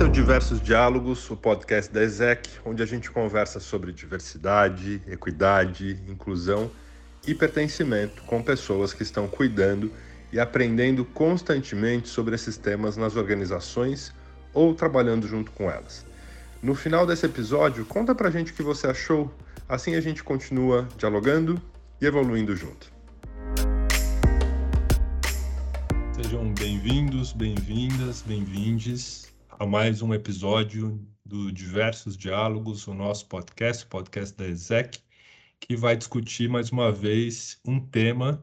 Esse é o Diversos Diálogos, o podcast da ESEC, onde a gente conversa sobre diversidade, equidade, inclusão e pertencimento com pessoas que estão cuidando e aprendendo constantemente sobre esses temas nas organizações ou trabalhando junto com elas. No final desse episódio, conta pra gente o que você achou, assim a gente continua dialogando e evoluindo junto. Sejam bem-vindos, bem-vindas, bem-vindes a mais um episódio do Diversos Diálogos, o nosso podcast, o podcast da ESEC, que vai discutir mais uma vez um tema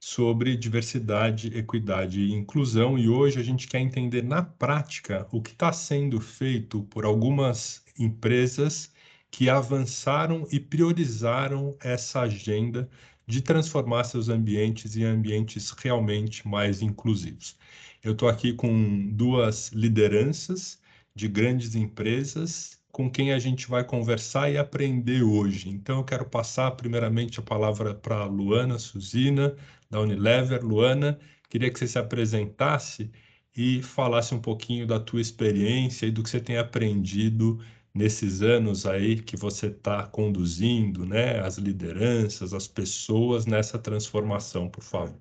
sobre diversidade, equidade e inclusão. E hoje a gente quer entender na prática o que está sendo feito por algumas empresas que avançaram e priorizaram essa agenda de transformar seus ambientes em ambientes realmente mais inclusivos. Eu estou aqui com duas lideranças de grandes empresas com quem a gente vai conversar e aprender hoje. Então, eu quero passar primeiramente a palavra para Luana Suzina, da Unilever. Luana, queria que você se apresentasse e falasse um pouquinho da tua experiência e do que você tem aprendido nesses anos aí que você está conduzindo, né, as lideranças, as pessoas nessa transformação, por favor.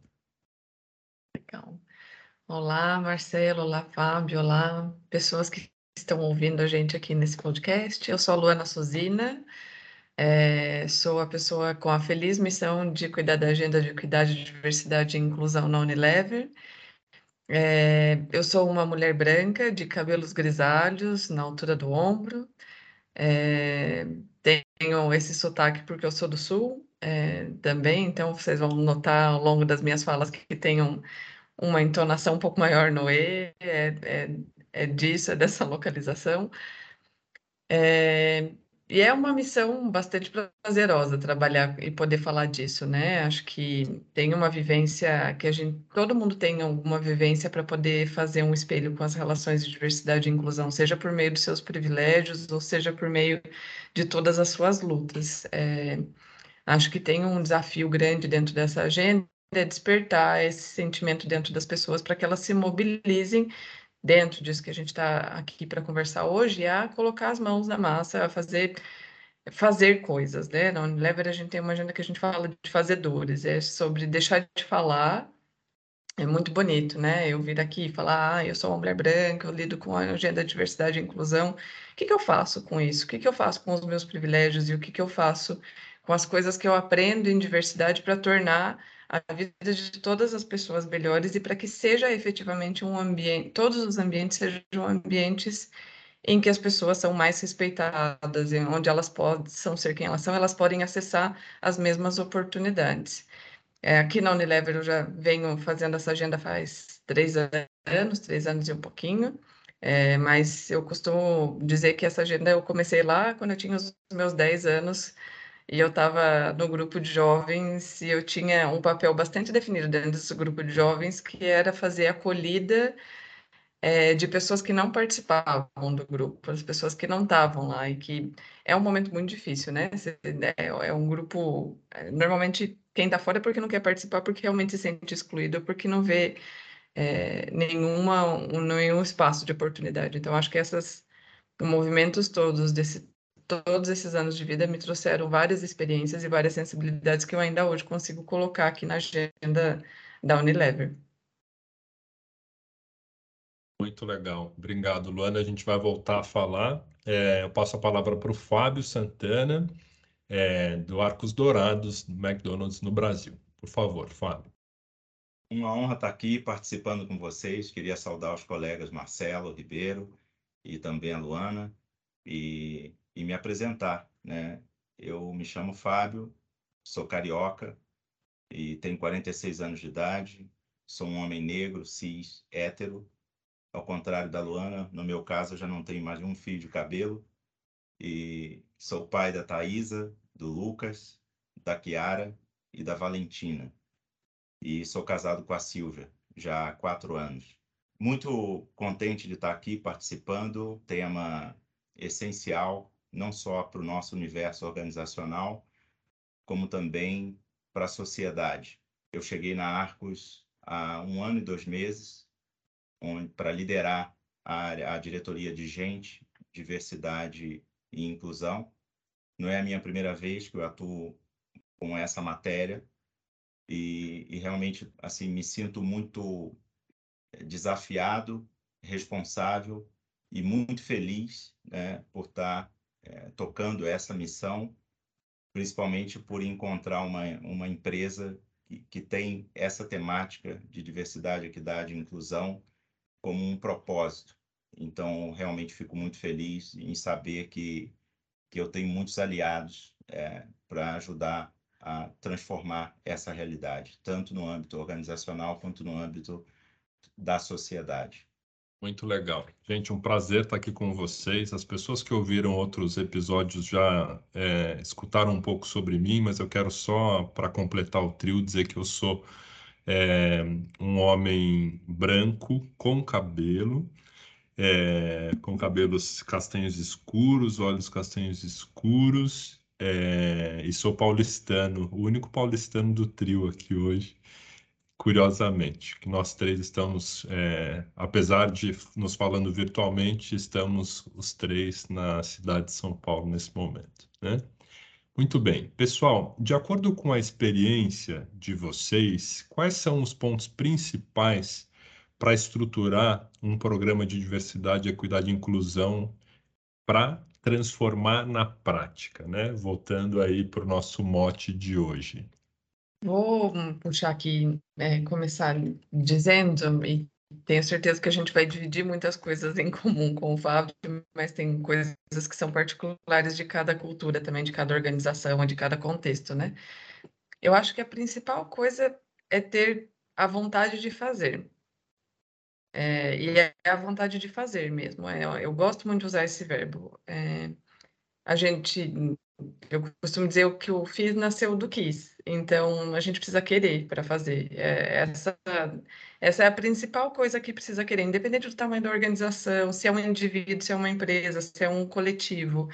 Legal. Olá, Marcelo, olá, Fábio, olá, pessoas que estão ouvindo a gente aqui nesse podcast. Eu sou a Luana Suzina, é, sou a pessoa com a feliz missão de cuidar da agenda de equidade, diversidade e inclusão na Unilever. É, eu sou uma mulher branca de cabelos grisalhos na altura do ombro. É, tenho esse sotaque porque eu sou do sul é, também, então vocês vão notar ao longo das minhas falas que tem um, uma entonação um pouco maior no E, é, é é disso, é dessa localização. É, e é uma missão bastante prazerosa trabalhar e poder falar disso, né? Acho que tem uma vivência que a gente, todo mundo tem alguma vivência para poder fazer um espelho com as relações de diversidade e inclusão, seja por meio dos seus privilégios ou seja por meio de todas as suas lutas. É, acho que tem um desafio grande dentro dessa agenda é despertar esse sentimento dentro das pessoas para que elas se mobilizem dentro disso que a gente está aqui para conversar hoje, a colocar as mãos na massa, a fazer fazer coisas, né? Na Unilever a gente tem uma agenda que a gente fala de fazedores, é sobre deixar de falar. É muito bonito, né? Eu vir aqui e falar, ah, eu sou uma mulher branca, eu lido com a agenda de diversidade e inclusão. O que, que eu faço com isso? O que, que eu faço com os meus privilégios e o que, que eu faço com as coisas que eu aprendo em diversidade para tornar a vida de todas as pessoas melhores e para que seja efetivamente um ambiente, todos os ambientes sejam ambientes em que as pessoas são mais respeitadas, onde elas possam ser quem elas são, elas podem acessar as mesmas oportunidades. É, aqui na Unilever eu já venho fazendo essa agenda faz três anos, três anos e um pouquinho, é, mas eu costumo dizer que essa agenda eu comecei lá quando eu tinha os meus 10 anos, e eu estava no grupo de jovens e eu tinha um papel bastante definido dentro desse grupo de jovens, que era fazer acolhida é, de pessoas que não participavam do grupo, as pessoas que não estavam lá, e que é um momento muito difícil, né? É, é um grupo. É, normalmente, quem está fora é porque não quer participar, porque realmente se sente excluído, porque não vê é, nenhuma, um, nenhum espaço de oportunidade. Então, acho que esses movimentos todos desse todos esses anos de vida me trouxeram várias experiências e várias sensibilidades que eu ainda hoje consigo colocar aqui na agenda da Unilever. Muito legal. Obrigado, Luana. A gente vai voltar a falar. É, eu passo a palavra para o Fábio Santana, é, do Arcos Dourados, do McDonald's no Brasil. Por favor, Fábio. Uma honra estar aqui participando com vocês. Queria saudar os colegas Marcelo Ribeiro e também a Luana. E e me apresentar, né? Eu me chamo Fábio, sou carioca e tenho 46 anos de idade, sou um homem negro, cis, hétero. Ao contrário da Luana, no meu caso, eu já não tenho mais um fio de cabelo e sou pai da Thaisa, do Lucas, da Kiara e da Valentina. E sou casado com a Silvia, já há quatro anos. Muito contente de estar aqui participando, tema essencial não só para o nosso universo organizacional, como também para a sociedade. Eu cheguei na Arcos há um ano e dois meses para liderar a, a diretoria de gente, diversidade e inclusão. Não é a minha primeira vez que eu atuo com essa matéria e, e realmente assim me sinto muito desafiado, responsável e muito feliz né, por estar é, tocando essa missão, principalmente por encontrar uma, uma empresa que, que tem essa temática de diversidade, equidade e inclusão como um propósito. Então, realmente fico muito feliz em saber que, que eu tenho muitos aliados é, para ajudar a transformar essa realidade, tanto no âmbito organizacional quanto no âmbito da sociedade. Muito legal. Gente, um prazer estar aqui com vocês. As pessoas que ouviram outros episódios já é, escutaram um pouco sobre mim, mas eu quero só, para completar o trio, dizer que eu sou é, um homem branco com cabelo, é, com cabelos castanhos escuros, olhos castanhos escuros, é, e sou paulistano, o único paulistano do trio aqui hoje, curiosamente, que nós três estamos, é, apesar de nos falando virtualmente, estamos os três na cidade de São Paulo nesse momento, né? Muito bem. Pessoal, de acordo com a experiência de vocês, quais são os pontos principais para estruturar um programa de diversidade, equidade e inclusão para transformar na prática, né? Voltando aí para o nosso mote de hoje. Vou puxar aqui, é, começar dizendo, e tenho certeza que a gente vai dividir muitas coisas em comum com o Fábio, mas tem coisas que são particulares de cada cultura também, de cada organização, de cada contexto, né? Eu acho que a principal coisa é ter a vontade de fazer. É, e é a vontade de fazer mesmo. É, eu gosto muito de usar esse verbo. É, a gente, eu costumo dizer que o fiz nasceu do quis. Então, a gente precisa querer para fazer. É, essa, essa é a principal coisa que precisa querer, independente do tamanho da organização, se é um indivíduo, se é uma empresa, se é um coletivo.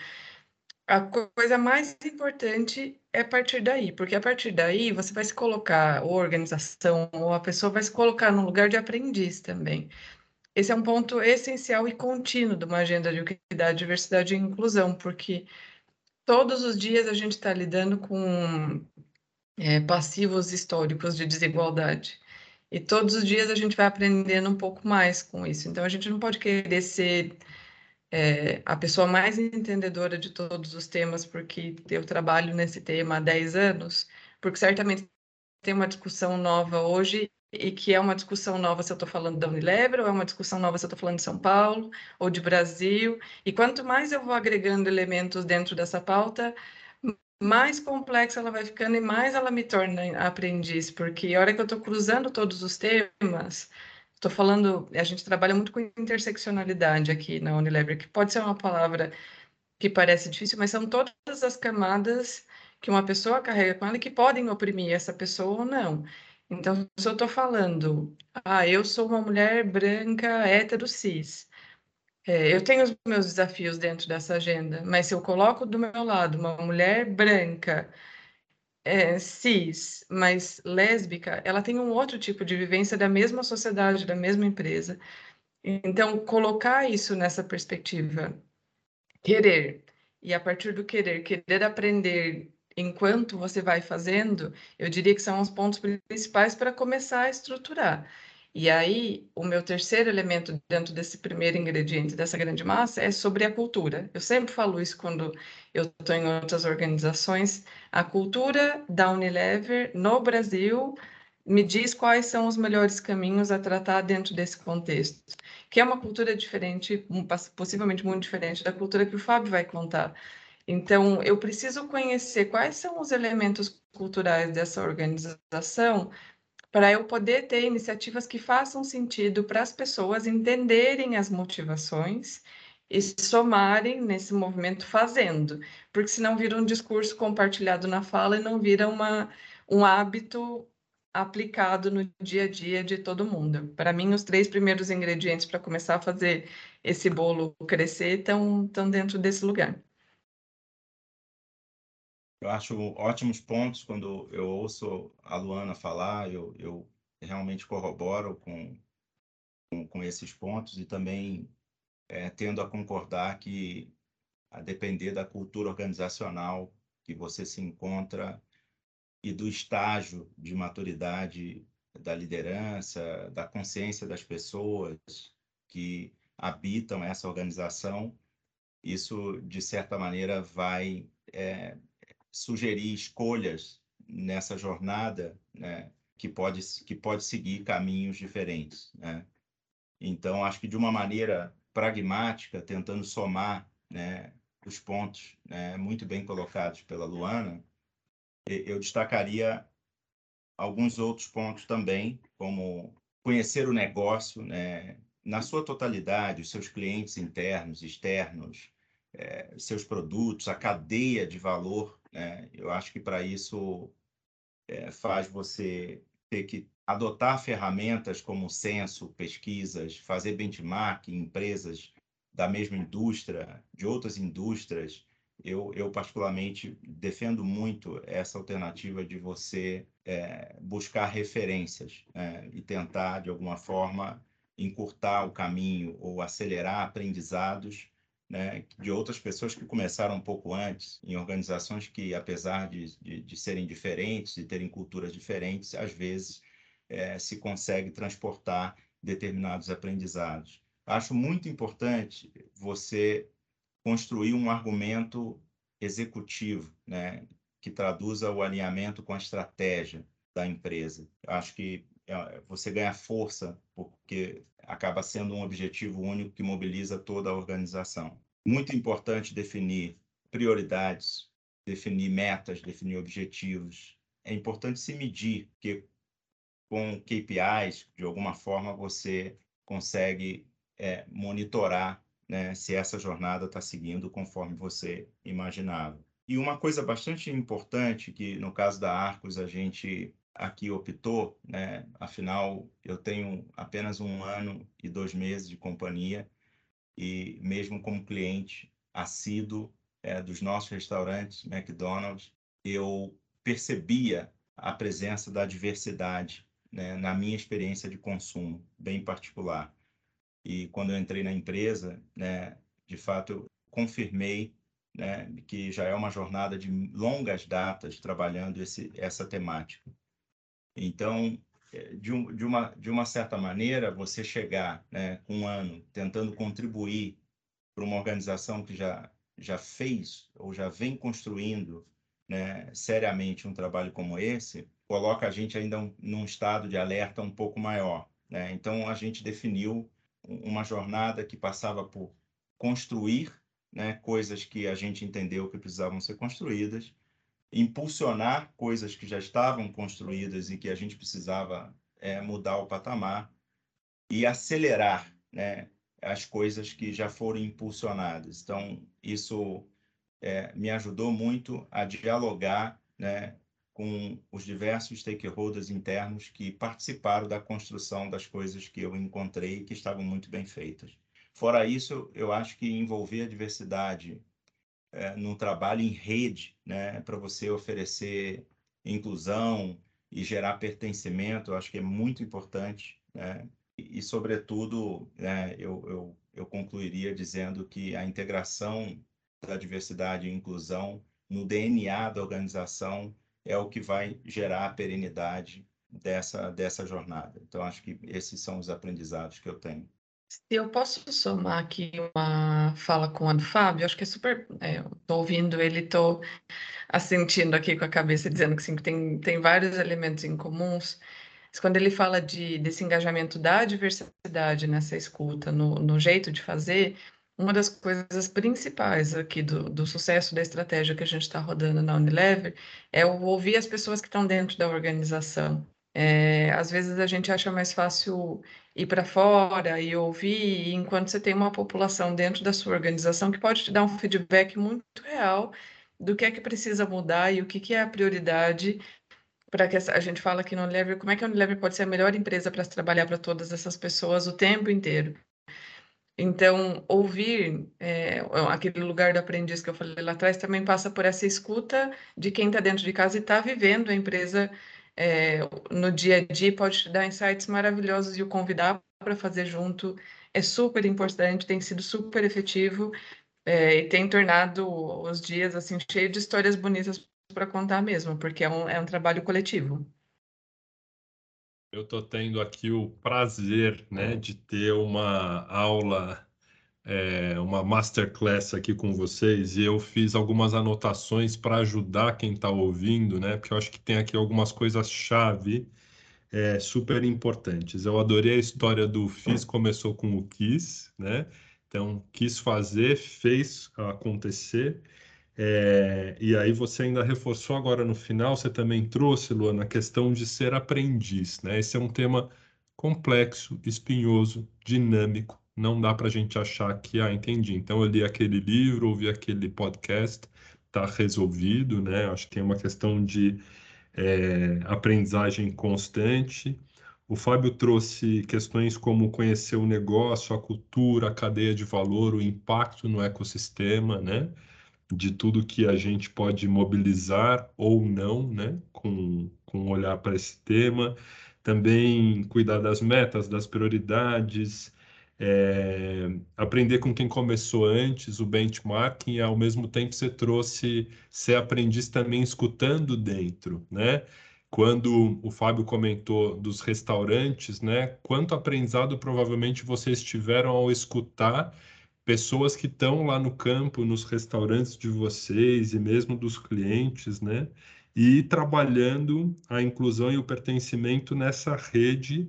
A coisa mais importante é partir daí, porque a partir daí você vai se colocar, ou a organização, ou a pessoa vai se colocar no lugar de aprendiz também. Esse é um ponto essencial e contínuo de uma agenda de equidade, diversidade e inclusão, porque todos os dias a gente está lidando com é, passivos históricos de desigualdade. E todos os dias a gente vai aprendendo um pouco mais com isso. Então a gente não pode querer ser é, a pessoa mais entendedora de todos os temas, porque eu trabalho nesse tema há 10 anos, porque certamente tem uma discussão nova hoje e que é uma discussão nova se eu estou falando da Unilever, ou é uma discussão nova se eu estou falando de São Paulo, ou de Brasil, e quanto mais eu vou agregando elementos dentro dessa pauta, mais complexa ela vai ficando e mais ela me torna aprendiz, porque a hora que eu estou cruzando todos os temas, Estou falando, a gente trabalha muito com interseccionalidade aqui na Unilever, que pode ser uma palavra que parece difícil, mas são todas as camadas que uma pessoa carrega com ela que podem oprimir essa pessoa ou não. Então, se eu estou falando, ah, eu sou uma mulher branca, hétero, cis, é, eu tenho os meus desafios dentro dessa agenda, mas se eu coloco do meu lado uma mulher branca, é, cis, mas lésbica, ela tem um outro tipo de vivência da mesma sociedade, da mesma empresa. Então, colocar isso nessa perspectiva, querer, e a partir do querer, querer aprender enquanto você vai fazendo, eu diria que são os pontos principais para começar a estruturar. E aí, o meu terceiro elemento dentro desse primeiro ingrediente dessa grande massa é sobre a cultura. Eu sempre falo isso quando eu estou em outras organizações. A cultura da Unilever no Brasil me diz quais são os melhores caminhos a tratar dentro desse contexto, que é uma cultura diferente, possivelmente muito diferente da cultura que o Fábio vai contar. Então, eu preciso conhecer quais são os elementos culturais dessa organização para eu poder ter iniciativas que façam sentido para as pessoas entenderem as motivações e somarem nesse movimento fazendo, porque senão vira um discurso compartilhado na fala e não vira uma, um hábito aplicado no dia a dia de todo mundo. Para mim, os três primeiros ingredientes para começar a fazer esse bolo crescer estão, estão dentro desse lugar. Eu acho ótimos pontos quando eu ouço a Luana falar, eu, eu realmente corroboro com, com, com esses pontos e também é, tendo a concordar que, a depender da cultura organizacional que você se encontra e do estágio de maturidade da liderança, da consciência das pessoas que habitam essa organização, isso, de certa maneira, vai é, sugerir escolhas nessa jornada né, que, pode, que pode seguir caminhos diferentes. Né? Então, acho que de uma maneira pragmática, tentando somar né, os pontos né, muito bem colocados pela Luana, eu destacaria alguns outros pontos também, como conhecer o negócio né, na sua totalidade, os seus clientes internos, externos, é, seus produtos, a cadeia de valor. Né? Eu acho que para isso é, faz você ter que adotar ferramentas como censo, pesquisas, fazer benchmark em empresas da mesma indústria, de outras indústrias. Eu, eu particularmente defendo muito essa alternativa de você é, buscar referências né? e tentar, de alguma forma, encurtar o caminho ou acelerar aprendizados né, de outras pessoas que começaram um pouco antes, em organizações que, apesar de, de, de serem diferentes, de terem culturas diferentes, às vezes é, se consegue transportar determinados aprendizados. Acho muito importante você construir um argumento executivo, né, que traduza o alinhamento com a estratégia da empresa. Acho que é, você ganha força porque acaba sendo um objetivo único que mobiliza toda a organização. Muito importante definir prioridades, definir metas, definir objetivos. É importante se medir, porque com KPIs, de alguma forma, você consegue é, monitorar né, se essa jornada está seguindo conforme você imaginava. E uma coisa bastante importante, que no caso da Arcos a gente aqui optou, né? Afinal, eu tenho apenas um ano e dois meses de companhia e mesmo como cliente assíduo é, dos nossos restaurantes McDonald's, eu percebia a presença da diversidade né, na minha experiência de consumo, bem particular. E quando eu entrei na empresa, né, de fato, eu confirmei né, que já é uma jornada de longas datas trabalhando esse, essa temática. Então, eh, de, um, de, uma, de uma certa maneira, você chegar né, com um ano tentando contribuir para uma organização que já, já fez ou já vem construindo né, seriamente um trabalho como esse, coloca a gente ainda um, num estado de alerta um pouco maior. Né? Então, a gente definiu uma jornada que passava por construir né, coisas que a gente entendeu que precisavam ser construídas impulsionar coisas que já estavam construídas e que a gente precisava é, mudar o patamar e acelerar né, as coisas que já foram impulsionadas. Então, isso é, me ajudou muito a dialogar né, com os diversos stakeholders internos que participaram da construção das coisas que eu encontrei que estavam muito bem feitas. Fora isso, eu acho que envolver a diversidade é, num trabalho em rede, né, para você oferecer inclusão e gerar pertencimento, eu acho que é muito importante, né? E, e sobretudo, né, eu, eu, eu concluiria dizendo que a integração da diversidade e inclusão no DNA da organização é o que vai gerar a perenidade dessa, dessa jornada. Então, acho que esses são os aprendizados que eu tenho. Se eu posso somar aqui uma fala com a do Fábio, acho que é super. É, estou ouvindo ele, estou assentindo aqui com a cabeça, dizendo que sim, tem, tem vários elementos em comuns. Mas quando ele fala de, desse engajamento da diversidade nessa escuta, no, no jeito de fazer, uma das coisas principais aqui do, do sucesso da estratégia que a gente está rodando na Unilever é ouvir as pessoas que estão dentro da organização. É, às vezes a gente acha mais fácil ir para fora e ouvir, enquanto você tem uma população dentro da sua organização que pode te dar um feedback muito real do que é que precisa mudar e o que, que é a prioridade para que a gente fala aqui no Unilever, como é que a Unilever pode ser a melhor empresa para trabalhar para todas essas pessoas o tempo inteiro. Então, ouvir é, aquele lugar do aprendiz que eu falei lá atrás também passa por essa escuta de quem está dentro de casa e está vivendo a empresa é, no dia a dia pode te dar insights maravilhosos e o convidar para fazer junto, é super importante, tem sido super efetivo é, e tem tornado os dias assim cheios de histórias bonitas para contar mesmo, porque é um, é um trabalho coletivo. Eu estou tendo aqui o prazer né, de ter uma aula, é, uma masterclass aqui com vocês, e eu fiz algumas anotações para ajudar quem está ouvindo, né? Porque eu acho que tem aqui algumas coisas-chave é, super importantes. Eu adorei a história do fiz, começou com o quis, né? Então, quis fazer, fez acontecer. É, e aí você ainda reforçou agora no final, você também trouxe, Luana, a questão de ser aprendiz, né? Esse é um tema complexo, espinhoso, dinâmico. Não dá para a gente achar que, ah, entendi. Então eu li aquele livro, ouvi aquele podcast, está resolvido, né? Acho que tem uma questão de é, aprendizagem constante. O Fábio trouxe questões como conhecer o negócio, a cultura, a cadeia de valor, o impacto no ecossistema, né? De tudo que a gente pode mobilizar ou não, né? Com, com olhar para esse tema. Também cuidar das metas, das prioridades, é, aprender com quem começou antes, o benchmarking, e ao mesmo tempo você trouxe ser aprendiz também escutando dentro, né? Quando o Fábio comentou dos restaurantes, né? Quanto aprendizado provavelmente vocês tiveram ao escutar pessoas que estão lá no campo, nos restaurantes de vocês e mesmo dos clientes, né? E trabalhando a inclusão e o pertencimento nessa rede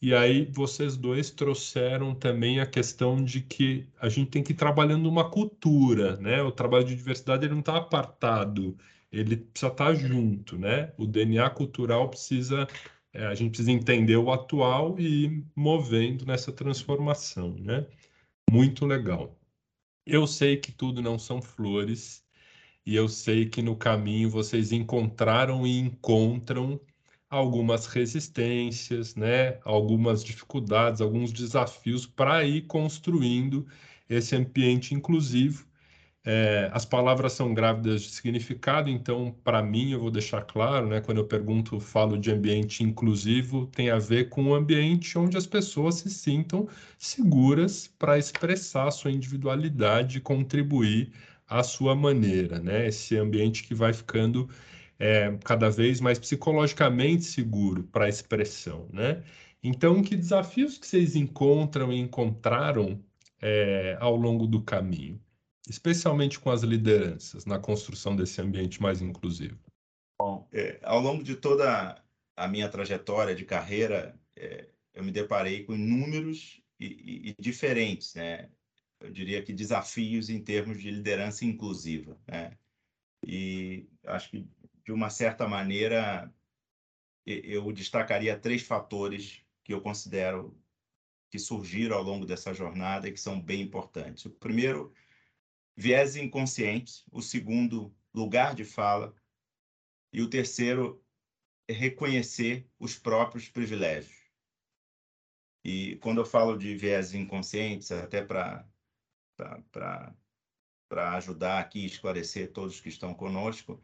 e aí vocês dois trouxeram também a questão de que a gente tem que ir trabalhando uma cultura, né? O trabalho de diversidade ele não está apartado, ele precisa estar tá junto, né? O DNA cultural precisa, é, a gente precisa entender o atual e ir movendo nessa transformação, né? Muito legal. Eu sei que tudo não são flores e eu sei que no caminho vocês encontraram e encontram algumas resistências, né, algumas dificuldades, alguns desafios para ir construindo esse ambiente inclusivo. É, as palavras são grávidas de significado, então, para mim, eu vou deixar claro, né, quando eu pergunto, falo de ambiente inclusivo, tem a ver com um ambiente onde as pessoas se sintam seguras para expressar a sua individualidade e contribuir à sua maneira, né? Esse ambiente que vai ficando é, cada vez mais psicologicamente seguro para a expressão, né? Então, que desafios que vocês encontram e encontraram é, ao longo do caminho, especialmente com as lideranças na construção desse ambiente mais inclusivo? Bom, é, ao longo de toda a minha trajetória de carreira, é, eu me deparei com inúmeros e, e, e diferentes, né? Eu diria que desafios em termos de liderança inclusiva, né? E acho que de uma certa maneira, eu destacaria três fatores que eu considero que surgiram ao longo dessa jornada e que são bem importantes. O primeiro, viés inconscientes. O segundo, lugar de fala. E o terceiro, reconhecer os próprios privilégios. E quando eu falo de viés inconscientes, até para ajudar aqui, esclarecer todos que estão conosco,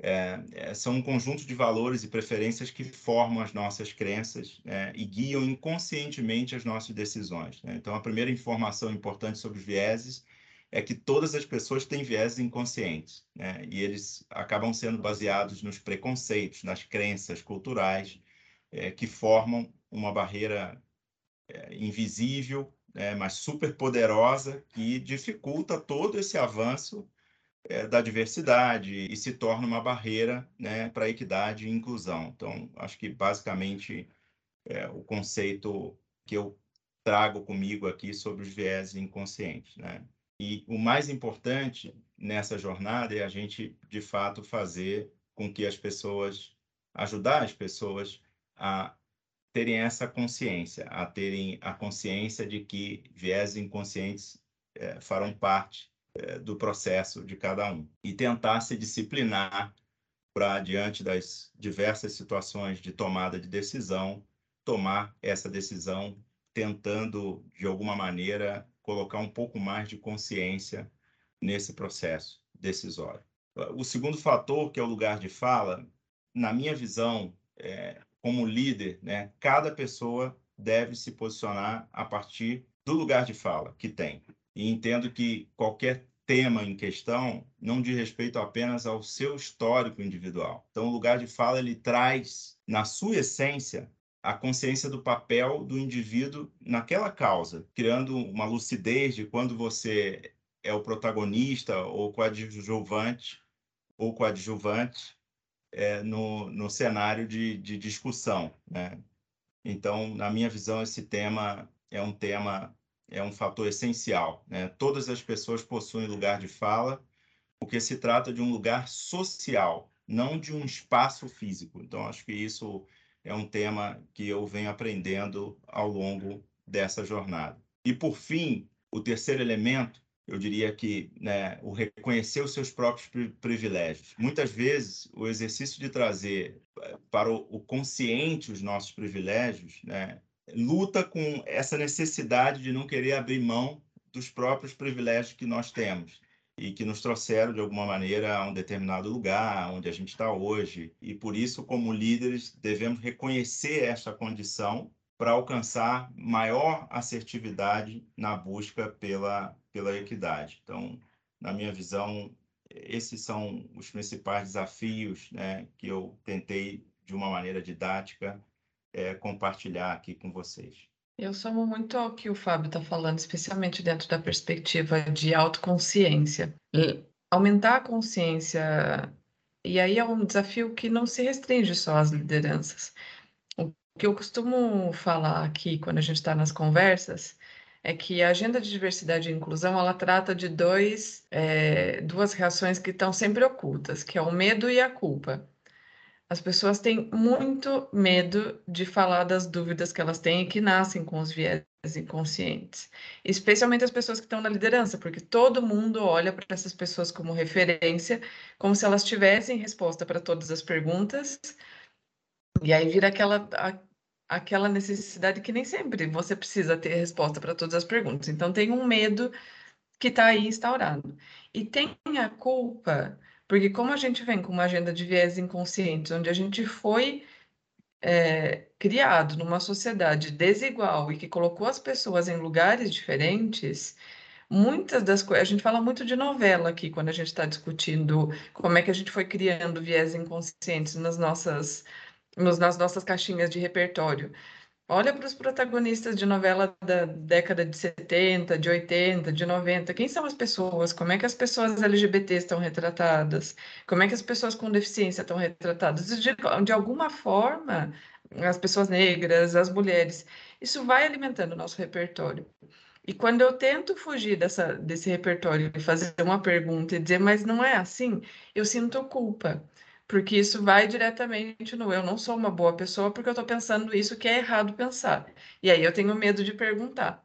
é, é, são um conjunto de valores e preferências que formam as nossas crenças né, e guiam inconscientemente as nossas decisões. Né? Então, a primeira informação importante sobre os vieses é que todas as pessoas têm vieses inconscientes, né? e eles acabam sendo baseados nos preconceitos, nas crenças culturais, é, que formam uma barreira é, invisível, né, mas super poderosa, que dificulta todo esse avanço é, da diversidade e se torna uma barreira né, para equidade e inclusão. Então, acho que basicamente é, o conceito que eu trago comigo aqui sobre os viés inconscientes. Né? E o mais importante nessa jornada é a gente, de fato, fazer com que as pessoas, ajudar as pessoas a terem essa consciência, a terem a consciência de que viés inconscientes é, farão parte é, do processo de cada um e tentar se disciplinar para, diante das diversas situações de tomada de decisão, tomar essa decisão tentando, de alguma maneira, colocar um pouco mais de consciência nesse processo decisório. O segundo fator, que é o lugar de fala, na minha visão, é, como líder, né, cada pessoa deve se posicionar a partir do lugar de fala que tem. E entendo que qualquer tema em questão não diz respeito apenas ao seu histórico individual. Então, o lugar de fala ele traz, na sua essência, a consciência do papel do indivíduo naquela causa, criando uma lucidez de quando você é o protagonista ou coadjuvante ou coadjuvante é, no, no cenário de, de discussão. Né? Então, na minha visão, esse tema é um tema é um fator essencial. Né? Todas as pessoas possuem lugar de fala, porque se trata de um lugar social, não de um espaço físico. Então, acho que isso é um tema que eu venho aprendendo ao longo dessa jornada. E, por fim, o terceiro elemento, eu diria que né, o reconhecer os seus próprios privilégios. Muitas vezes, o exercício de trazer eh, para o consciente os nossos privilégios, né, luta com essa necessidade de não querer abrir mão dos próprios privilégios que nós temos e que nos trouxeram de alguma maneira a um determinado lugar onde a gente está hoje. E por isso, como líderes, devemos reconhecer essa condição para alcançar maior assertividade na busca pela, pela equidade. Então, na minha visão, esses são os principais desafios né, que eu tentei, de uma maneira didática, é, compartilhar aqui com vocês. Eu somo muito ao que o Fábio está falando, especialmente dentro da perspectiva de autoconsciência. Aumentar a consciência, e aí é um desafio que não se restringe só às lideranças. O que eu costumo falar aqui quando a gente está nas conversas é que a agenda de diversidade e inclusão ela trata de dois, é, duas reações que estão sempre ocultas, que é o medo e a culpa. As pessoas têm muito medo de falar das dúvidas que elas têm e que nascem com os viés inconscientes, especialmente as pessoas que estão na liderança, porque todo mundo olha para essas pessoas como referência, como se elas tivessem resposta para todas as perguntas, e aí vira aquela, a, aquela necessidade que nem sempre você precisa ter resposta para todas as perguntas. Então, tem um medo que está aí instaurado. E tem a culpa porque como a gente vem com uma agenda de viés inconscientes, onde a gente foi é, criado numa sociedade desigual e que colocou as pessoas em lugares diferentes, muitas das coisas. A gente fala muito de novela aqui quando a gente está discutindo como é que a gente foi criando viés inconscientes nas nossas, nos, nas nossas caixinhas de repertório. Olha para os protagonistas de novela da década de 70, de 80, de 90. Quem são as pessoas? Como é que as pessoas LGBT estão retratadas? Como é que as pessoas com deficiência estão retratadas? De, de alguma forma, as pessoas negras, as mulheres. Isso vai alimentando o nosso repertório. E quando eu tento fugir dessa, desse repertório e fazer uma pergunta e dizer, mas não é assim, eu sinto culpa porque isso vai diretamente no eu não sou uma boa pessoa porque eu estou pensando isso que é errado pensar. E aí eu tenho medo de perguntar.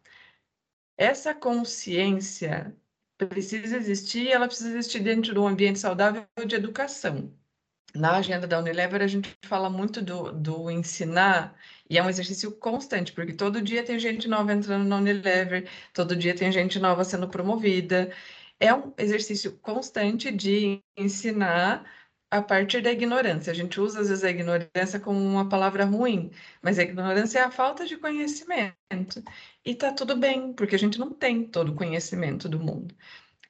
Essa consciência precisa existir, ela precisa existir dentro de um ambiente saudável de educação. Na agenda da Unilever, a gente fala muito do, do ensinar, e é um exercício constante, porque todo dia tem gente nova entrando na Unilever, todo dia tem gente nova sendo promovida. É um exercício constante de ensinar a partir da ignorância. A gente usa, às vezes, a ignorância como uma palavra ruim, mas a ignorância é a falta de conhecimento. E tá tudo bem, porque a gente não tem todo o conhecimento do mundo.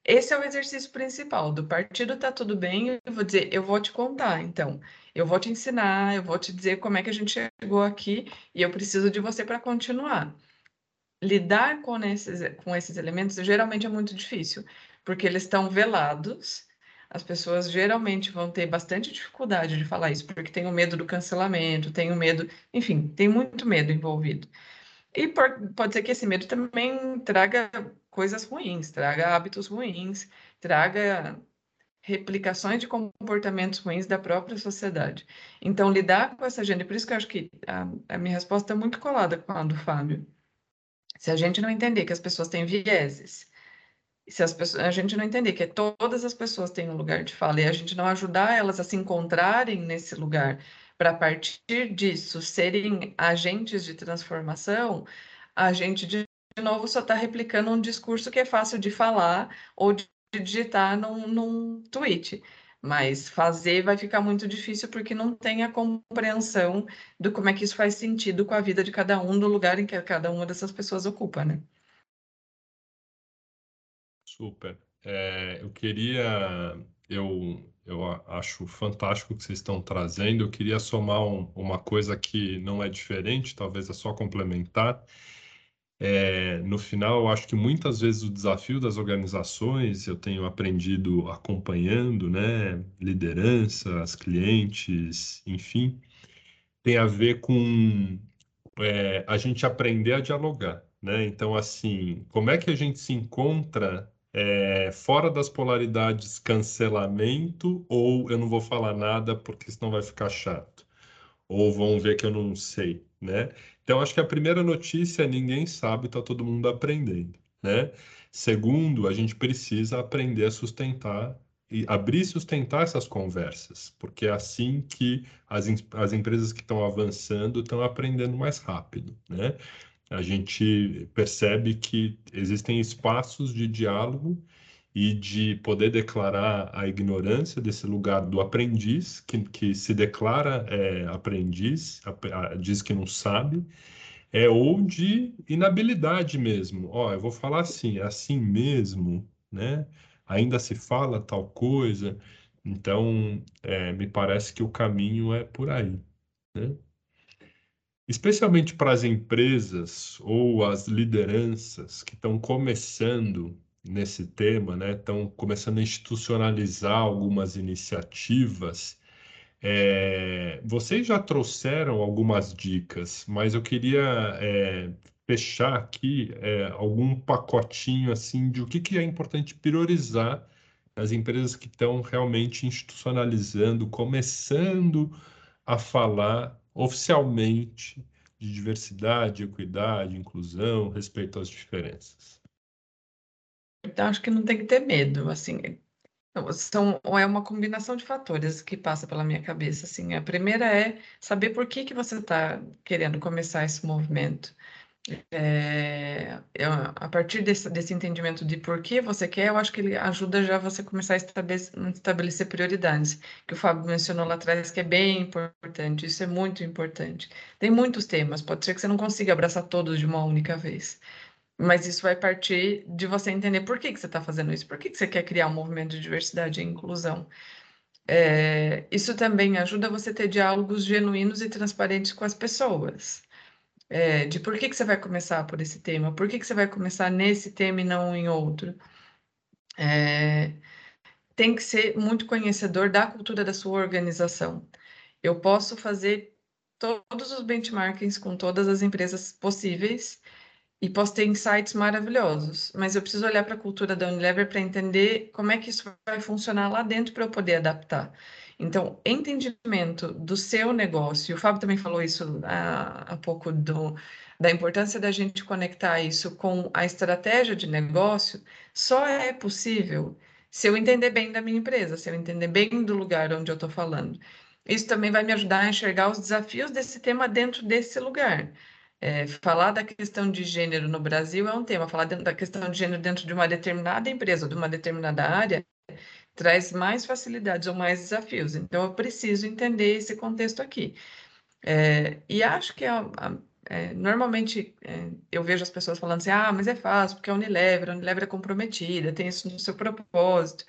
Esse é o exercício principal. Do partido tá tudo bem, eu vou dizer, eu vou te contar, então. Eu vou te ensinar, eu vou te dizer como é que a gente chegou aqui e eu preciso de você para continuar. Lidar com esses, com esses elementos geralmente é muito difícil, porque eles estão velados as pessoas geralmente vão ter bastante dificuldade de falar isso, porque tem o medo do cancelamento, tem o medo, enfim, tem muito medo envolvido. E por, pode ser que esse medo também traga coisas ruins, traga hábitos ruins, traga replicações de comportamentos ruins da própria sociedade. Então, lidar com essa agenda, por isso que eu acho que a, a minha resposta é muito colada com a do Fábio. Se a gente não entender que as pessoas têm vieses, se as pessoas, a gente não entender que todas as pessoas têm um lugar de fala e a gente não ajudar elas a se encontrarem nesse lugar para a partir disso serem agentes de transformação, a gente de, novo só está replicando um discurso que é fácil de falar ou de digitar num, num tweet. Mas fazer vai ficar muito difícil porque não tem a compreensão do como é que isso faz sentido com a vida de cada um, no lugar em que cada uma dessas pessoas ocupa, né? Super. É, eu queria, eu, eu acho fantástico o que vocês estão trazendo. Eu queria somar um, uma coisa que não é diferente, talvez é só complementar. É, no final, eu acho que muitas vezes o desafio das organizações, eu tenho aprendido acompanhando, né, lideranças, clientes, enfim, tem a ver com é, a gente aprender a dialogar, né? Então, assim, como é que a gente se encontra é, fora das polaridades cancelamento ou eu não vou falar nada porque senão vai ficar chato? Ou vão ver que eu não sei, né? Então, acho que a primeira notícia é ninguém sabe, está todo mundo aprendendo, né? Segundo, a gente precisa aprender a sustentar e abrir e sustentar essas conversas, porque é assim que as, as empresas que estão avançando estão aprendendo mais rápido, né? A gente percebe que existem espaços de diálogo e de poder declarar a ignorância desse lugar do aprendiz, que, que se declara é, aprendiz, a, a, diz que não sabe, é, ou de inabilidade mesmo. Ó, eu vou falar assim, é assim mesmo, né? Ainda se fala tal coisa. Então, é, me parece que o caminho é por aí, né? Especialmente para as empresas ou as lideranças que estão começando nesse tema, né? Estão começando a institucionalizar algumas iniciativas. É, vocês já trouxeram algumas dicas, mas eu queria é, fechar aqui é, algum pacotinho assim de o que, que é importante priorizar nas empresas que estão realmente institucionalizando, começando a falar oficialmente de diversidade, equidade, inclusão, respeito às diferenças. Então, acho que não tem que ter medo, assim, são, é uma combinação de fatores que passa pela minha cabeça, assim, a primeira é saber por que que você está querendo começar esse movimento, é, eu, a partir desse, desse entendimento de por que você quer, eu acho que ele ajuda já você começar a estabelecer, estabelecer prioridades, que o Fábio mencionou lá atrás, que é bem importante, isso é muito importante. Tem muitos temas, pode ser que você não consiga abraçar todos de uma única vez, mas isso vai partir de você entender por que, que você está fazendo isso, por que, que você quer criar um movimento de diversidade e inclusão. É, isso também ajuda você a ter diálogos genuínos e transparentes com as pessoas. É, de por que, que você vai começar por esse tema, por que, que você vai começar nesse tema e não em outro. É, tem que ser muito conhecedor da cultura da sua organização. Eu posso fazer todos os benchmarkings com todas as empresas possíveis e posso ter insights maravilhosos, mas eu preciso olhar para a cultura da Unilever para entender como é que isso vai funcionar lá dentro para eu poder adaptar. Então, entendimento do seu negócio, o Fábio também falou isso há, há pouco do, da importância da gente conectar isso com a estratégia de negócio, só é possível se eu entender bem da minha empresa, se eu entender bem do lugar onde eu estou falando. Isso também vai me ajudar a enxergar os desafios desse tema dentro desse lugar. É, falar da questão de gênero no Brasil é um tema, falar da questão de gênero dentro de uma determinada empresa, de uma determinada área, traz mais facilidades ou mais desafios. Então, eu preciso entender esse contexto aqui. É, e acho que é, é, normalmente é, eu vejo as pessoas falando assim: ah, mas é fácil, porque a Unilever, a Unilever é comprometida, tem isso no seu propósito.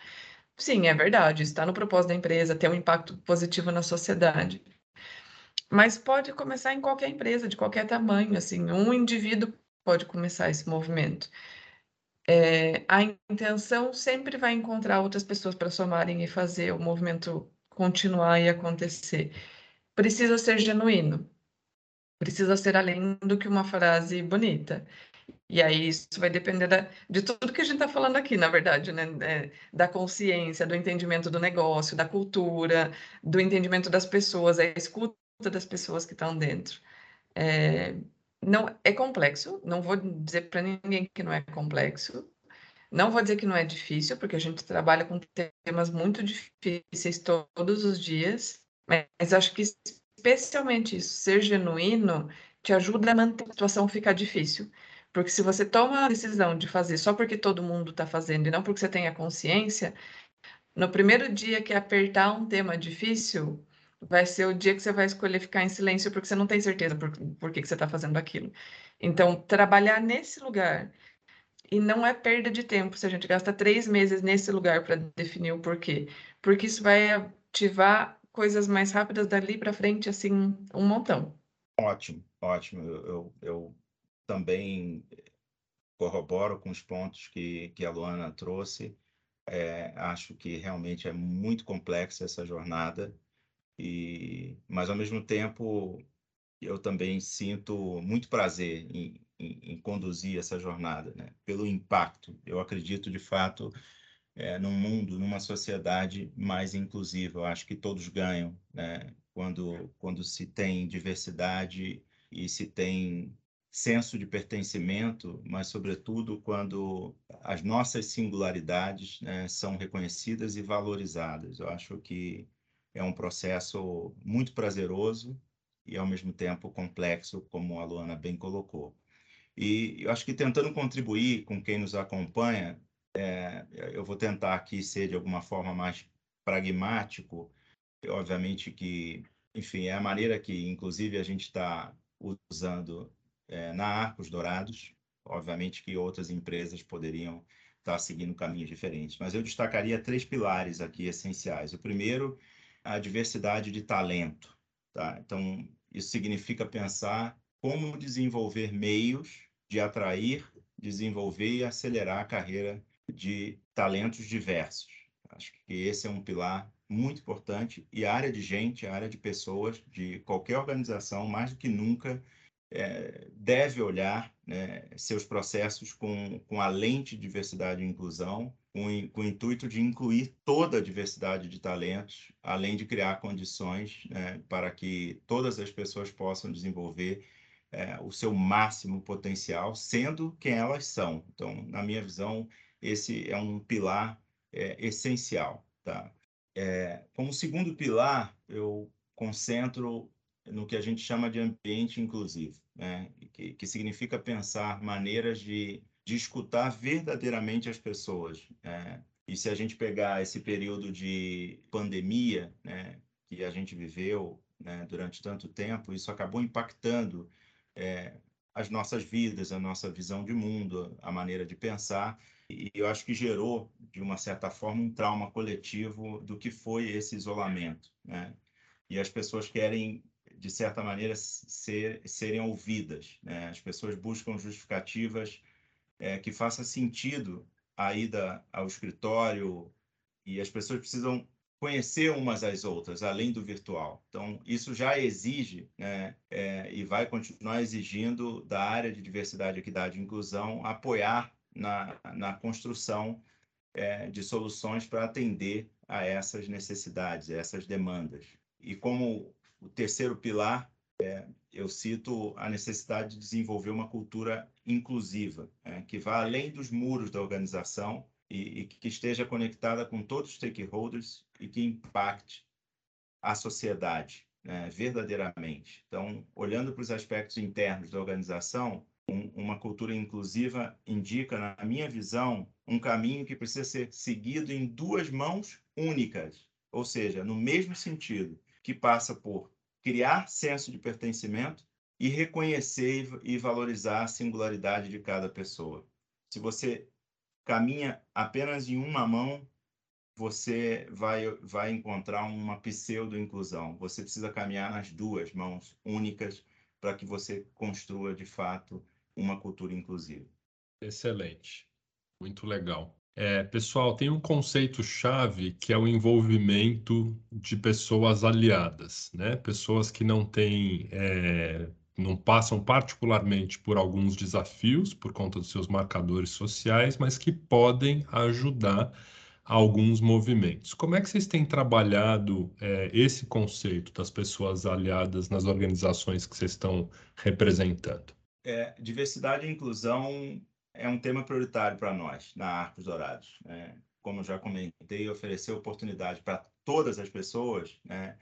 Sim, é verdade, está no propósito da empresa, ter um impacto positivo na sociedade. Mas pode começar em qualquer empresa, de qualquer tamanho, assim, um indivíduo pode começar esse movimento. É, a intenção sempre vai encontrar outras pessoas para somarem e fazer o movimento continuar e acontecer. Precisa ser genuíno, precisa ser além do que uma frase bonita. E aí isso vai depender da, de tudo que a gente está falando aqui, na verdade, né? É, da consciência, do entendimento do negócio, da cultura, do entendimento das pessoas, a escuta das pessoas que estão dentro. É, não é complexo, não vou dizer para ninguém que não é complexo. Não vou dizer que não é difícil, porque a gente trabalha com temas muito difíceis todos os dias, mas acho que especialmente isso, ser genuíno, te ajuda a manter a situação ficar difícil. Porque se você toma a decisão de fazer só porque todo mundo está fazendo e não porque você tem a consciência, No primeiro dia que apertar um tema difícil, vai ser o dia que você vai escolher ficar em silêncio porque você não tem certeza por, por que, que você está fazendo aquilo. Então, trabalhar nesse lugar. E não é perda de tempo se a gente gasta três meses nesse lugar para definir o porquê. Porque isso vai ativar coisas mais rápidas dali para frente, assim, um montão. Ótimo, ótimo. Eu, eu, eu, também corroboro com os pontos que, que a Luana trouxe. É, acho que realmente é muito complexa essa jornada, e, mas ao mesmo tempo eu também sinto muito prazer em, em, em conduzir essa jornada, né? pelo impacto. Eu acredito de fato é, num mundo, numa sociedade mais inclusiva. Eu acho que todos ganham, né? Quando, quando se tem diversidade e se tem senso de pertencimento, mas, sobretudo, quando as nossas singularidades né, são reconhecidas e valorizadas. Eu acho que é um processo muito prazeroso e, ao mesmo tempo, complexo, como a Luana bem colocou. E eu acho que tentando contribuir com quem nos acompanha, é, eu vou tentar aqui ser de alguma forma mais pragmático. Obviamente que, enfim, é a maneira que, inclusive, a gente está usando é, na Arcos Dourados. Obviamente que outras empresas poderiam estar seguindo caminhos diferentes, mas eu destacaria três pilares aqui essenciais. O primeiro, a diversidade de talento. Tá? Então, isso significa pensar como desenvolver meios de atrair, desenvolver e acelerar a carreira de talentos diversos. Acho que esse é um pilar muito importante e a área de gente, a área de pessoas de qualquer organização, mais do que nunca, é, deve olhar né, seus processos com, com a lente de diversidade e inclusão, com, com o intuito de incluir toda a diversidade de talentos, além de criar condições né, para que todas as pessoas possam desenvolver é, o seu máximo potencial, sendo quem elas são. Então, na minha visão, esse é um pilar é, essencial. Tá? É, como segundo pilar, eu concentro no que a gente chama de ambiente inclusivo, né? que, que significa pensar maneiras de, de escutar verdadeiramente as pessoas. Né? E se a gente pegar esse período de pandemia né, que a gente viveu né, durante tanto tempo, isso acabou impactando é, as nossas vidas, a nossa visão de mundo, a maneira de pensar e eu acho que gerou, de uma certa forma, um trauma coletivo do que foi esse isolamento. Né? E as pessoas querem, de certa maneira, ser, serem ouvidas. Né? As pessoas buscam justificativas é, que façam sentido a ida ao escritório e as pessoas precisam conhecer umas às outras, além do virtual. Então, isso já exige né, é, e vai continuar exigindo da área de diversidade, equidade e inclusão apoiar na, na construção é, de soluções para atender a essas necessidades, a essas demandas. E como o terceiro pilar, é, eu cito a necessidade de desenvolver uma cultura inclusiva, é, que vá além dos muros da organização e, e, que esteja conectada com todos os stakeholders e que impacte a sociedade né, verdadeiramente. Então, olhando para os aspectos internos da organização, um, uma cultura inclusiva indica, na minha visão, um caminho que precisa ser seguido em duas mãos únicas, ou seja, no mesmo sentido, que passa por criar senso de pertencimento e reconhecer e valorizar a singularidade de cada pessoa. Se você caminha apenas em uma mão, você vai, vai encontrar uma pseudo-inclusão. Você precisa caminhar nas duas mãos únicas para que você construa, de fato, uma cultura inclusiva. Excelente, muito legal. É, pessoal, tem um conceito-chave que é o envolvimento de pessoas aliadas, né? Pessoas que não têm, é, não passam particularmente por alguns desafios por conta dos seus marcadores sociais, mas que podem ajudar alguns movimentos. Como é que vocês têm trabalhado é, esse conceito das pessoas aliadas nas organizações que vocês estão representando? É, diversidade e inclusão é um tema prioritário para nós na Arcos Dourados. Né? Como já comentei, oferecer oportunidade para todas as pessoas né?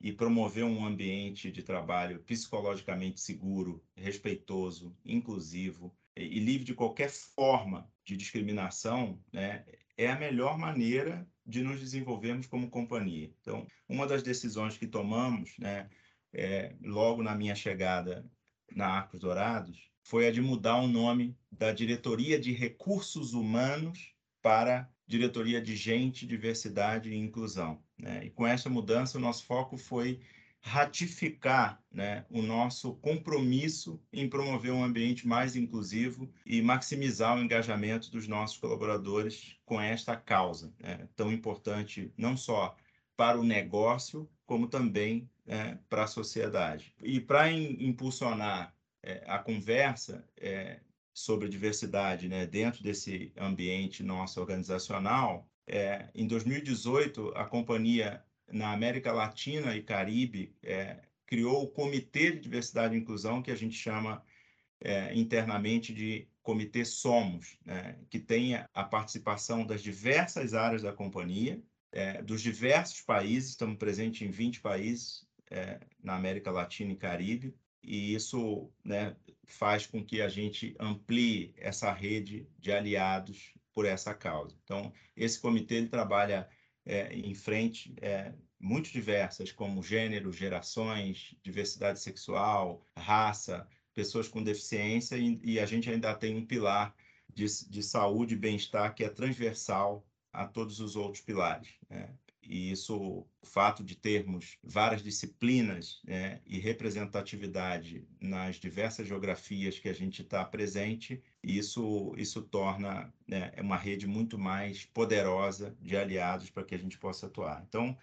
e promover um ambiente de trabalho psicologicamente seguro, respeitoso, inclusivo e, e livre de qualquer forma de discriminação né? é a melhor maneira de nos desenvolvermos como companhia. Então, uma das decisões que tomamos, né, é, logo na minha chegada na Arcos Dourados, foi a de mudar o nome da Diretoria de Recursos Humanos para Diretoria de Gente, Diversidade e Inclusão. Né? E com essa mudança, o nosso foco foi ratificar né, o nosso compromisso em promover um ambiente mais inclusivo e maximizar o engajamento dos nossos colaboradores com esta causa, né, tão importante não só para o negócio, como também é, para a sociedade. E para impulsionar é, a conversa é, sobre diversidade né, dentro desse ambiente nosso organizacional, é, em 2018, a companhia na América Latina e Caribe criou o Comitê de Diversidade e Inclusão, que a gente chama internamente de Comitê Somos, né, que tenha a participação das diversas áreas da companhia, dos diversos países, estamos presentes em 20 países na América Latina e Caribe, e isso né, faz com que a gente amplie essa rede de aliados por essa causa. Então, esse comitê ele trabalha é, em frente é, muito diversas, como gênero, gerações, diversidade sexual, raça, pessoas com deficiência, e, e a gente ainda tem um pilar de, de saúde e bem-estar que é transversal a todos os outros pilares. Né? E isso, o fato de termos várias disciplinas né, e representatividade nas diversas geografias que a gente está presente, isso, isso torna né, uma rede muito mais poderosa de aliados para que a gente possa atuar. Então,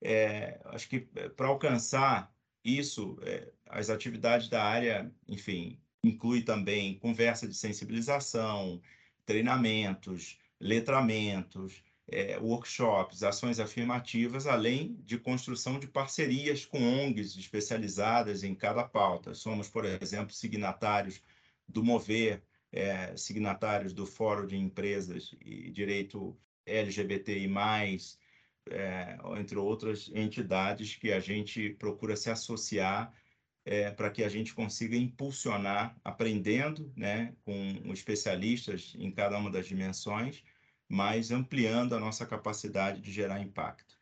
é, acho que é, para alcançar isso, é, as atividades da área, enfim, inclui também conversa de sensibilização, treinamentos, letramentos, é, workshops, ações afirmativas, além de construção de parcerias com ONGs especializadas em cada pauta. Somos, por exemplo, signatários do Mover, é, signatários do Fórum de Empresas e Direito LGBTI+, é, entre outras entidades que a gente procura se associar é, para que a gente consiga impulsionar, aprendendo né, com especialistas em cada uma das dimensões, mas ampliando a nossa capacidade de gerar impacto.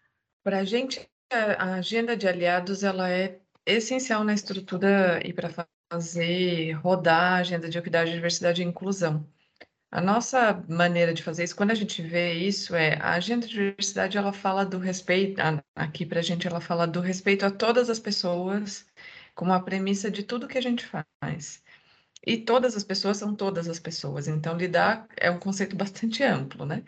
Para a gente, a agenda de aliados ela é essencial na estrutura e para fazer rodar a agenda de equidade, diversidade e inclusão. A nossa maneira de fazer isso, quando a gente vê isso, é a agenda de diversidade, ela fala do respeito, aqui para a gente, ela fala do respeito a todas as pessoas, como a premissa de tudo que a gente faz. E todas as pessoas são todas as pessoas, então lidar é um conceito bastante amplo, né?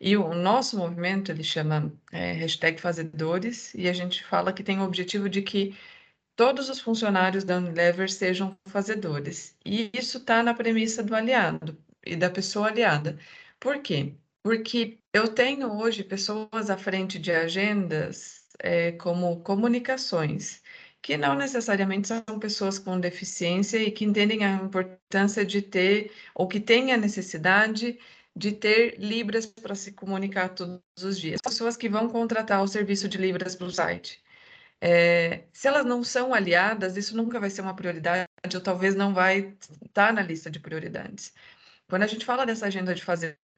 E o nosso movimento, ele chama é, hashtag Fazedores, e a gente fala que tem o objetivo de que todos os funcionários da Unilever sejam fazedores. E isso está na premissa do aliado e da pessoa aliada. Por quê? Porque eu tenho hoje pessoas à frente de agendas é, como comunicações, que não necessariamente são pessoas com deficiência e que entendem a importância de ter, ou que têm a necessidade de ter Libras para se comunicar todos os dias. Pessoas que vão contratar o serviço de Libras para o site. É, se elas não são aliadas, isso nunca vai ser uma prioridade, ou talvez não vai estar na lista de prioridades. Quando a gente fala dessa agenda de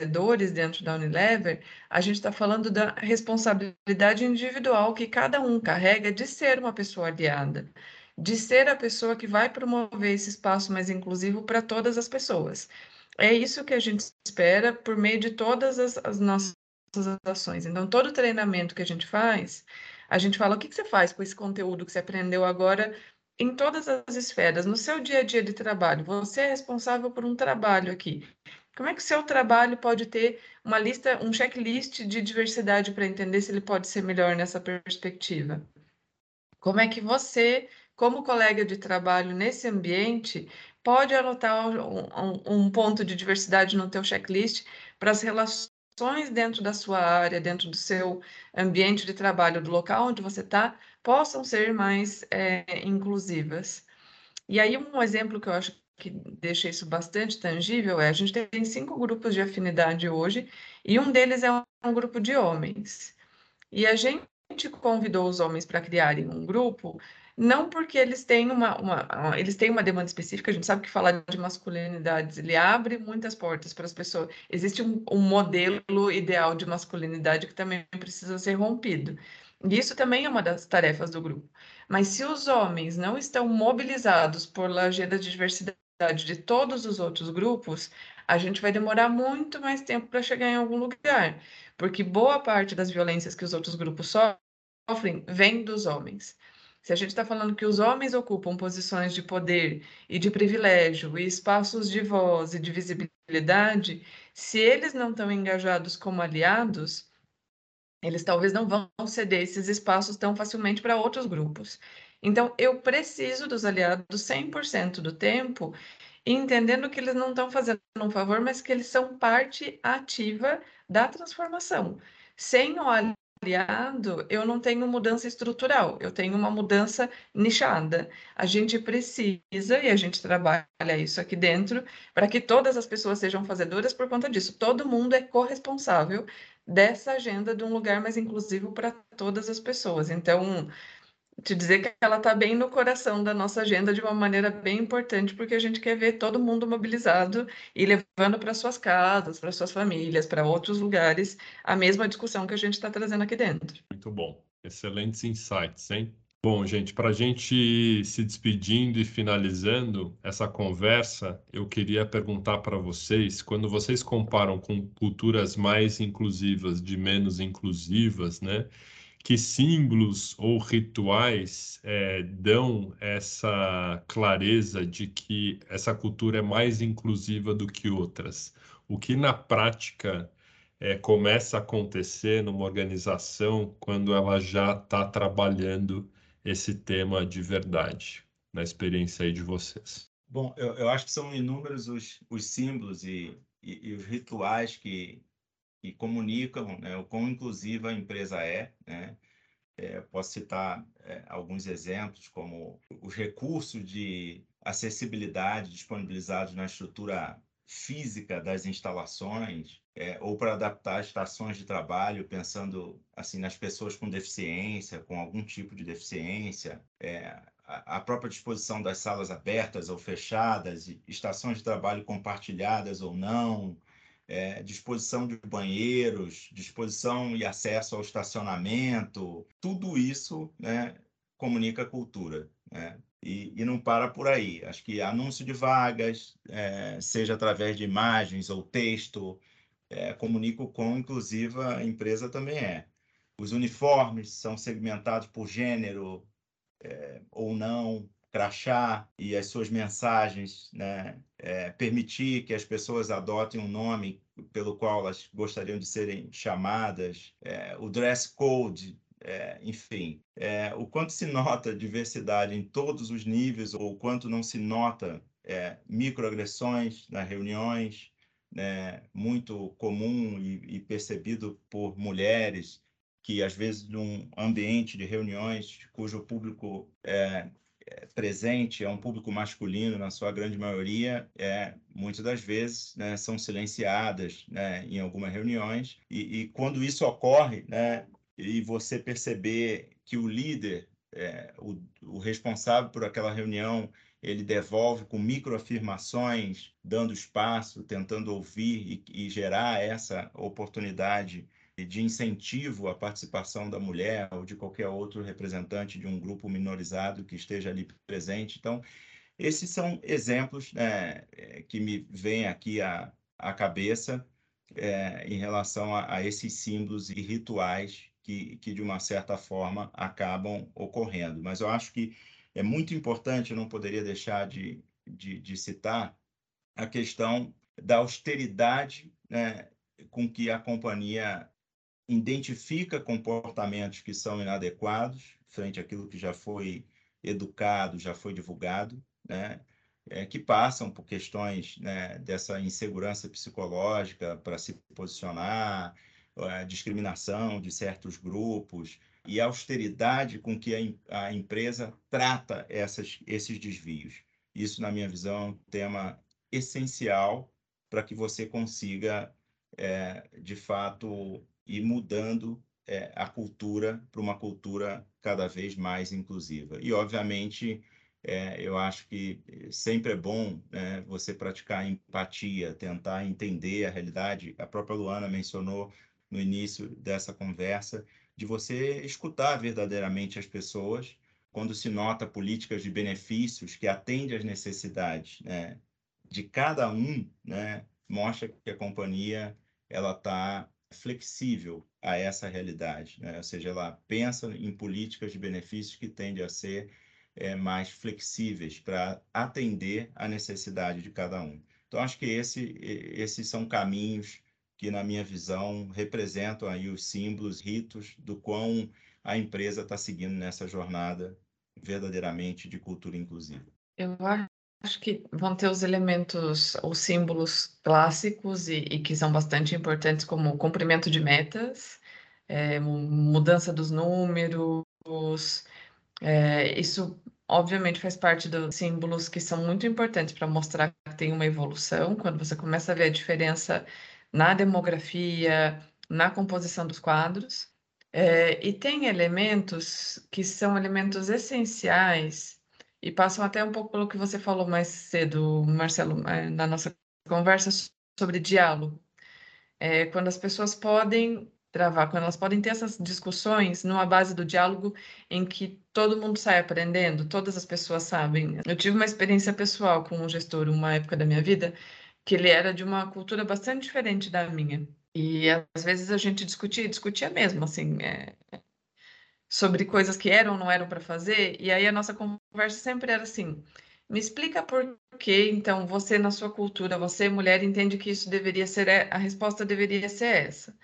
fazedores dentro da Unilever, a gente está falando da responsabilidade individual que cada um carrega de ser uma pessoa aliada, de ser a pessoa que vai promover esse espaço mais inclusivo para todas as pessoas. É isso que a gente espera por meio de todas as, as nossas ações. Então, todo treinamento que a gente faz, a gente fala o que, que você faz com esse conteúdo que você aprendeu agora em todas as esferas, no seu dia a dia de trabalho, você é responsável por um trabalho aqui. Como é que o seu trabalho pode ter uma lista, um checklist de diversidade para entender se ele pode ser melhor nessa perspectiva? Como é que você, como colega de trabalho nesse ambiente, pode anotar um, um, ponto de diversidade no teu checklist para as relações dentro da sua área, dentro do seu ambiente de trabalho, do local onde você está, possam ser mais é, inclusivas. E aí, um exemplo que eu acho que deixa isso bastante tangível é: a gente tem cinco grupos de afinidade hoje, e um deles é um grupo de homens. E a gente convidou os homens para criarem um grupo não porque eles têm uma, uma, eles têm uma demanda específica, a gente sabe que falar de masculinidades, ele abre muitas portas para as pessoas. Existe um, um modelo ideal de masculinidade que também precisa ser rompido. E isso também é uma das tarefas do grupo. Mas se os homens não estão mobilizados por a agenda de diversidade de todos os outros grupos, a gente vai demorar muito mais tempo para chegar em algum lugar, porque boa parte das violências que os outros grupos sofrem vem dos homens. Se a gente está falando que os homens ocupam posições de poder e de privilégio e espaços de voz e de visibilidade, se eles não estão engajados como aliados, eles talvez não vão ceder esses espaços tão facilmente para outros grupos. Então, eu preciso dos aliados 100% do tempo, entendendo que eles não estão fazendo um favor, mas que eles são parte ativa da transformação. Sem o aliado, eu não tenho mudança estrutural, eu tenho uma mudança nichada. A gente precisa, e a gente trabalha isso aqui dentro, para que todas as pessoas sejam fazedoras por conta disso. Todo mundo é corresponsável dessa agenda de um lugar mais inclusivo para todas as pessoas. Então, te dizer que ela está bem no coração da nossa agenda de uma maneira bem importante, porque a gente quer ver todo mundo mobilizado e levando para suas casas, para suas famílias, para outros lugares, a mesma discussão que a gente está trazendo aqui dentro. Muito bom. Excelentes insights, hein? Bom, gente, para a gente se despedindo e finalizando essa conversa, eu queria perguntar para vocês: quando vocês comparam com culturas mais inclusivas de menos inclusivas, né? Que símbolos ou rituais é, dão essa clareza de que essa cultura é mais inclusiva do que outras. O que na prática é, começa a acontecer numa organização quando ela já está trabalhando esse tema de verdade, na experiência aí de vocês? Bom, eu, eu acho que são inúmeros os, os símbolos e, e, e os rituais que, que comunicam né, o quão inclusiva a empresa é. Né? É, posso citar é, alguns exemplos, como os recursos de acessibilidade disponibilizados na estrutura física das instalações, é, ou para adaptar estações de trabalho, pensando assim nas pessoas com deficiência, com algum tipo de deficiência, é, a própria disposição das salas abertas ou fechadas, estações de trabalho compartilhadas ou não, é, disposição de banheiros, disposição e acesso ao estacionamento, tudo isso né, comunica cultura. Né? E, e, não para por aí. Acho que anúncio de vagas, é, seja através de imagens ou texto, é, o quão inclusiva a empresa também é. Os uniformes são segmentados por gênero é, ou não, crachá e as suas mensagens, né? É, permitir que as pessoas adotem um nome pelo qual elas gostariam de serem chamadas, é, o dress code, é, enfim, é, o quanto se nota diversidade em todos os níveis ou o quanto não se nota é, microagressões nas reuniões, né, muito comum e, e percebido por mulheres que às vezes num ambiente de reuniões cujo público é, presente é um público masculino na sua grande maioria, é, muitas das vezes né, são silenciadas né, em algumas reuniões. E, e, quando isso ocorre, né, e você perceber que o líder, é, o, o responsável por aquela reunião, ele devolve com microafirmações, dando espaço, tentando ouvir e, e gerar essa oportunidade de incentivo à participação da mulher ou de qualquer outro representante de um grupo minorizado que esteja ali presente. Então, esses são exemplos né, é, que me vêm aqui à, à cabeça é, em relação a, a, esses símbolos e rituais que, que, de uma certa forma, acabam ocorrendo. Mas eu acho que é muito importante, eu não poderia deixar de, de, de citar a questão da austeridade né, com que a companhia identifica comportamentos que são inadequados frente àquilo que já foi educado, já foi divulgado, né? É, que passam por questões né, dessa insegurança psicológica para se posicionar, a discriminação de certos grupos e a austeridade com que a, a empresa trata essas, esses desvios. Isso, na minha visão, é um tema essencial para que você consiga, é, de fato, e mudando é, a cultura para uma cultura cada vez mais inclusiva. E, obviamente, é, eu acho que sempre é bom né, você praticar empatia, tentar entender a realidade. A própria Luana mencionou no início dessa conversa, de você escutar verdadeiramente as pessoas quando se nota políticas de benefícios que atendem às necessidades né, de cada um, né, mostra que a companhia ela está flexível a essa realidade, né? ou seja, ela pensa em políticas de benefícios que tendem a ser é, mais flexíveis para atender a necessidade de cada um. Então, acho que esse, esses são caminhos que, na minha visão, representam aí os símbolos, ritos do quão a empresa está seguindo nessa jornada verdadeiramente de cultura inclusiva. Eu acho que vão ter os elementos, os símbolos clássicos e, e que são bastante importantes, como cumprimento de metas, é, mudança dos números. É, isso, obviamente, faz parte dos símbolos que são muito importantes para mostrar que tem uma evolução. Quando você começa a ver a diferença na demografia, na composição dos quadros. É, e tem elementos que são elementos essenciais e passam até um pouco pelo que você falou mais cedo, Marcelo, é, na nossa conversa sobre diálogo. É, quando as pessoas podem travar, quando elas podem ter essas discussões numa base do diálogo em que todo mundo sai aprendendo, todas as pessoas sabem. Eu tive uma experiência pessoal com um gestor, uma época da minha vida, que ele era de uma cultura bastante diferente da minha. E às vezes a gente discutia, discutia mesmo, assim, é, sobre coisas que eram ou não eram para fazer, e aí a nossa conversa sempre era assim: me explica por que, então, você, na sua cultura, você, mulher, entende que isso deveria ser, a resposta deveria ser essa.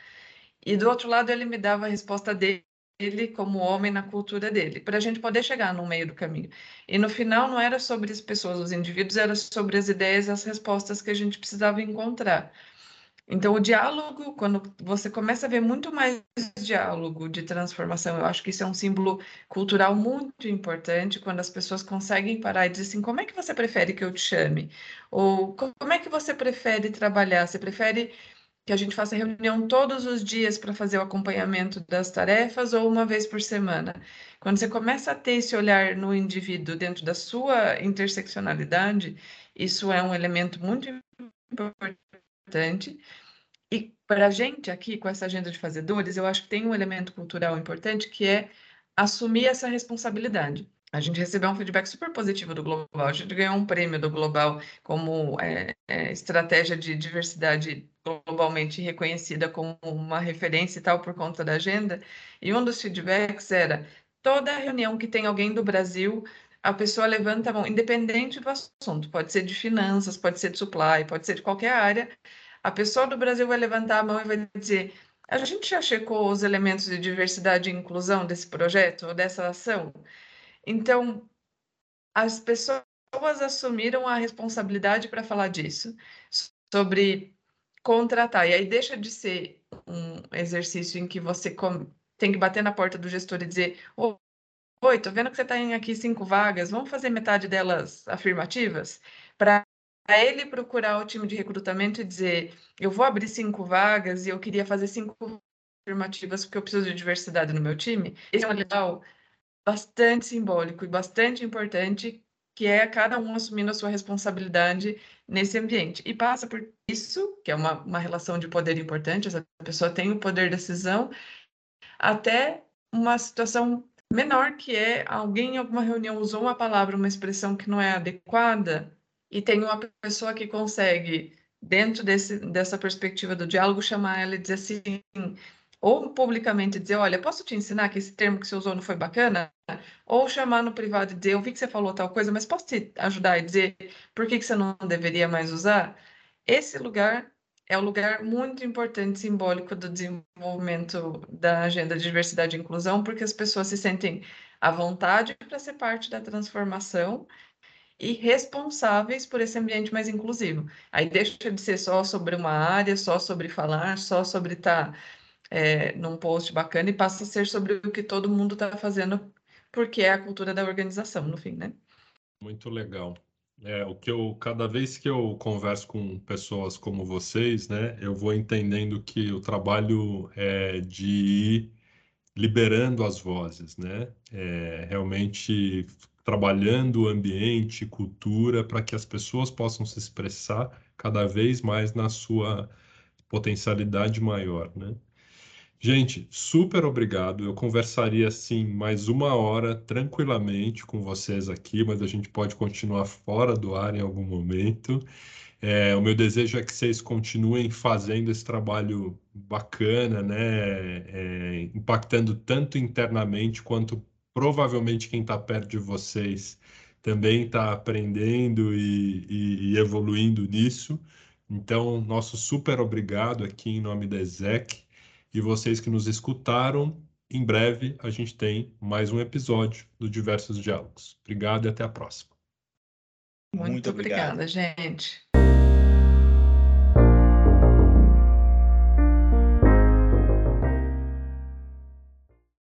E do outro lado, ele me dava a resposta dele ele como homem na cultura dele, para a gente poder chegar no meio do caminho. E no final não era sobre as pessoas, os indivíduos, era sobre as ideias e as respostas que a gente precisava encontrar. Então, o diálogo, quando você começa a ver muito mais diálogo de transformação, eu acho que isso é um símbolo cultural muito importante, quando as pessoas conseguem parar e dizer assim: como é que você prefere que eu te chame? Ou como é que você prefere trabalhar? Você prefere que a gente faça reunião todos os dias para fazer o acompanhamento das tarefas ou uma vez por semana. Quando você começa a ter esse olhar no indivíduo dentro da sua interseccionalidade, isso é um elemento muito importante. E para a gente aqui, com essa agenda de fazedores, eu acho que tem um elemento cultural importante que é assumir essa responsabilidade. A gente recebeu um feedback super positivo do Global, a gente ganhou um prêmio do Global como é, é, estratégia de diversidade globalmente reconhecida como uma referência e tal por conta da agenda. E um dos feedbacks era: toda reunião que tem alguém do Brasil, a pessoa levanta a mão, independente do assunto, pode ser de finanças, pode ser de supply, pode ser de qualquer área. A pessoa do Brasil vai levantar a mão e vai dizer: a gente já checou os elementos de diversidade e inclusão desse projeto ou dessa ação? Então, as pessoas assumiram a responsabilidade para falar disso, sobre contratar. E aí deixa de ser um exercício em que você tem que bater na porta do gestor e dizer: Oi, tô vendo que você tem aqui cinco vagas, vamos fazer metade delas afirmativas? Para ele procurar o time de recrutamento e dizer: Eu vou abrir cinco vagas e eu queria fazer cinco afirmativas porque eu preciso de diversidade no meu time. Esse é um legal bastante simbólico e bastante importante, que é cada um assumindo a sua responsabilidade nesse ambiente. E passa por isso, que é uma, uma relação de poder importante, essa pessoa tem o poder de decisão, até uma situação menor, que é alguém em alguma reunião usou uma palavra, uma expressão que não é adequada, e tem uma pessoa que consegue, dentro desse, dessa perspectiva do diálogo, chamar ela e dizer assim: ou publicamente dizer, olha, posso te ensinar que esse termo que você usou não foi bacana? Ou chamar no privado e dizer, eu vi que você falou tal coisa, mas posso te ajudar e dizer por que, que você não deveria mais usar? Esse lugar é um lugar muito importante, simbólico do desenvolvimento da agenda de diversidade e inclusão, porque as pessoas se sentem à vontade para ser parte da transformação e responsáveis por esse ambiente mais inclusivo. Aí deixa de ser só sobre uma área, só sobre falar, só sobre estar tá é, num post bacana e passa a ser sobre o que todo mundo está fazendo, porque é a cultura da organização, no fim, né? Muito legal. É, o que eu, cada vez que eu converso com pessoas como vocês, né, eu vou entendendo que o trabalho é de ir liberando as vozes, né? É, realmente trabalhando o ambiente, cultura, para que as pessoas possam se expressar cada vez mais na sua potencialidade maior, né? Gente, super obrigado. Eu conversaria assim mais uma hora tranquilamente com vocês aqui, mas a gente pode continuar fora do ar em algum momento. É, o meu desejo é que vocês continuem fazendo esse trabalho bacana, né? É, impactando tanto internamente quanto provavelmente quem está perto de vocês também está aprendendo e, e, e, evoluindo nisso. Então, nosso super obrigado aqui em nome da ESEC e vocês que nos escutaram. Em breve a gente tem mais um episódio do Diversos Diálogos. Obrigado e até a próxima. Muito, Muito obrigada, gente.